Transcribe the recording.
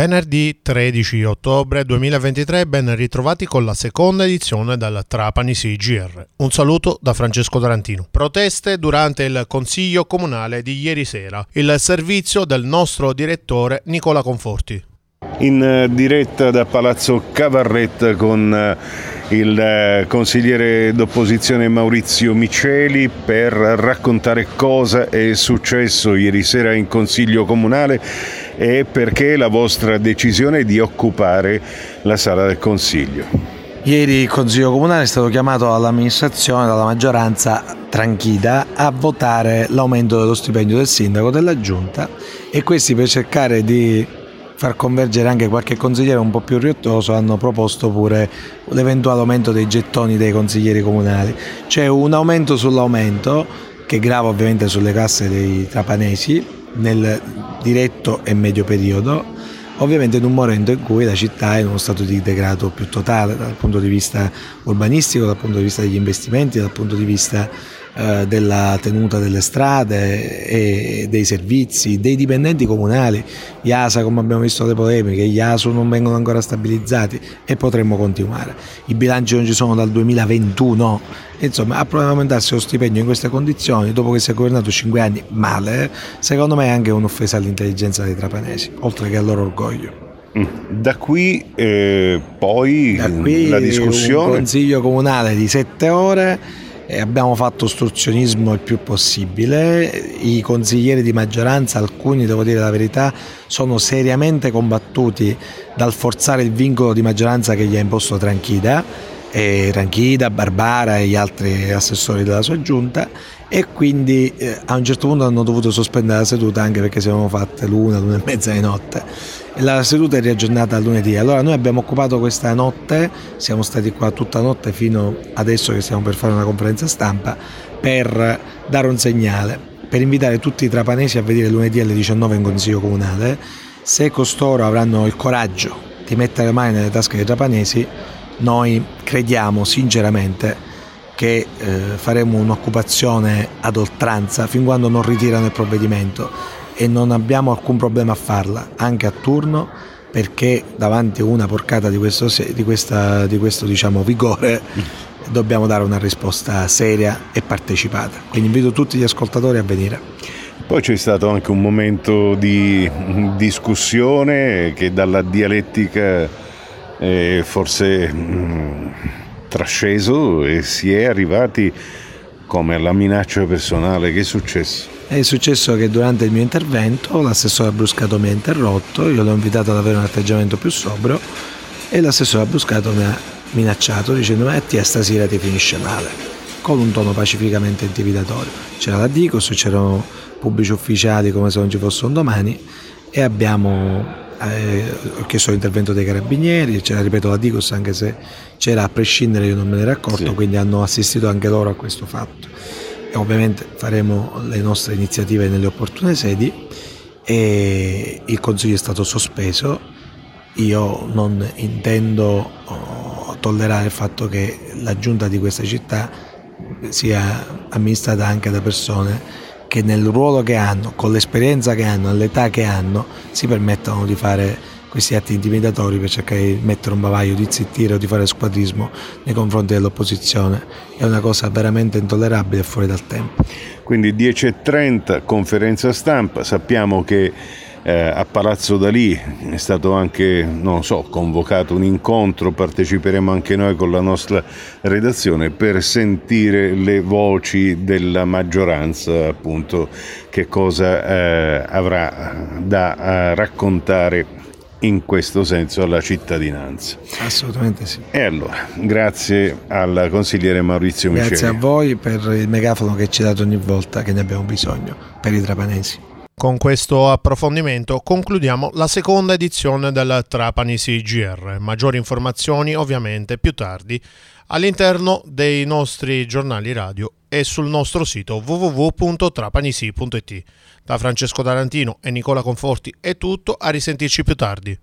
Venerdì 13 ottobre 2023 ben ritrovati con la seconda edizione del Trapani CGR. Un saluto da Francesco Tarantino. Proteste durante il Consiglio Comunale di ieri sera. Il servizio del nostro direttore Nicola Conforti. In eh, diretta da Palazzo Cavarretta con eh, il eh, consigliere d'opposizione Maurizio Miceli per raccontare cosa è successo ieri sera in Consiglio Comunale e perché la vostra decisione di occupare la sala del Consiglio. Ieri il Consiglio Comunale è stato chiamato dall'amministrazione, dalla maggioranza tranchida, a votare l'aumento dello stipendio del sindaco della giunta e questi per cercare di far convergere anche qualche consigliere un po' più riottoso hanno proposto pure l'eventuale aumento dei gettoni dei consiglieri comunali. C'è un aumento sull'aumento che grava ovviamente sulle casse dei trapanesi nel diretto e medio periodo, ovviamente in un momento in cui la città è in uno stato di degrado più totale dal punto di vista urbanistico, dal punto di vista degli investimenti, dal punto di vista eh, della tenuta delle strade e dei servizi, dei dipendenti comunali, gli ASA come abbiamo visto le polemiche, gli ASU non vengono ancora stabilizzati e potremmo continuare. I bilanci non ci sono dal 2021, insomma a aumentarsi lo stipendio in queste condizioni dopo che si è governato 5 anni male, secondo me è anche un'offesa all'intelligenza dei trapanesi, oltre che al loro orgoglio. Mm. Da qui eh, poi da qui la discussione. Un consiglio comunale di 7 ore abbiamo fatto ostruzionismo il più possibile, i consiglieri di maggioranza, alcuni devo dire la verità, sono seriamente combattuti dal forzare il vincolo di maggioranza che gli ha imposto Tranchida, e Tranchida, Barbara e gli altri assessori della sua giunta e quindi eh, a un certo punto hanno dovuto sospendere la seduta anche perché si erano fatte l'una, l'una e mezza di notte e la seduta è riaggiornata a lunedì. Allora noi abbiamo occupato questa notte, siamo stati qua tutta notte fino adesso che stiamo per fare una conferenza stampa per dare un segnale, per invitare tutti i trapanesi a vedere lunedì alle 19 in Consiglio Comunale se costoro avranno il coraggio di mettere le mani nelle tasche dei trapanesi, noi crediamo sinceramente che eh, faremo un'occupazione ad oltranza fin quando non ritirano il provvedimento e non abbiamo alcun problema a farla, anche a turno, perché davanti a una porcata di questo, di questa, di questo diciamo, vigore dobbiamo dare una risposta seria e partecipata. Quindi invito tutti gli ascoltatori a venire. Poi c'è stato anche un momento di discussione che dalla dialettica eh, forse mh, trasceso e si è arrivati come alla minaccia personale. Che è successo? È successo che durante il mio intervento l'assessore Bruscato mi ha interrotto, io l'ho invitato ad avere un atteggiamento più sobrio e l'assessore Bruscato mi ha minacciato dicendo ma a stasera ti finisce male, con un tono pacificamente intimidatorio. C'era la Dicos, c'erano pubblici ufficiali come se non ci fosse un domani e abbiamo eh, ho chiesto l'intervento dei carabinieri, c'era, ripeto, la Dicos anche se c'era a prescindere io non me ne ero accorto, sì. quindi hanno assistito anche loro a questo fatto. E ovviamente faremo le nostre iniziative nelle opportune sedi e il consiglio è stato sospeso. Io non intendo oh, tollerare il fatto che la giunta di questa città sia amministrata anche da persone che nel ruolo che hanno, con l'esperienza che hanno, all'età che hanno, si permettono di fare questi atti intimidatori per cercare di mettere un bavaglio, di zittire o di fare squadrismo nei confronti dell'opposizione. È una cosa veramente intollerabile e fuori dal tempo. Quindi 10.30 conferenza stampa, sappiamo che eh, a Palazzo Dalì è stato anche, non so, convocato un incontro, parteciperemo anche noi con la nostra redazione per sentire le voci della maggioranza, appunto, che cosa eh, avrà da eh, raccontare in questo senso alla cittadinanza. Assolutamente sì. E allora, grazie al consigliere Maurizio Miceli. Grazie a voi per il megafono che ci date ogni volta che ne abbiamo bisogno, per i trapanesi. Con questo approfondimento concludiamo la seconda edizione del Trapani CGR. Maggiori informazioni ovviamente più tardi all'interno dei nostri giornali radio e sul nostro sito www.trapanisi.it. Da Francesco Tarantino e Nicola Conforti è tutto, a risentirci più tardi.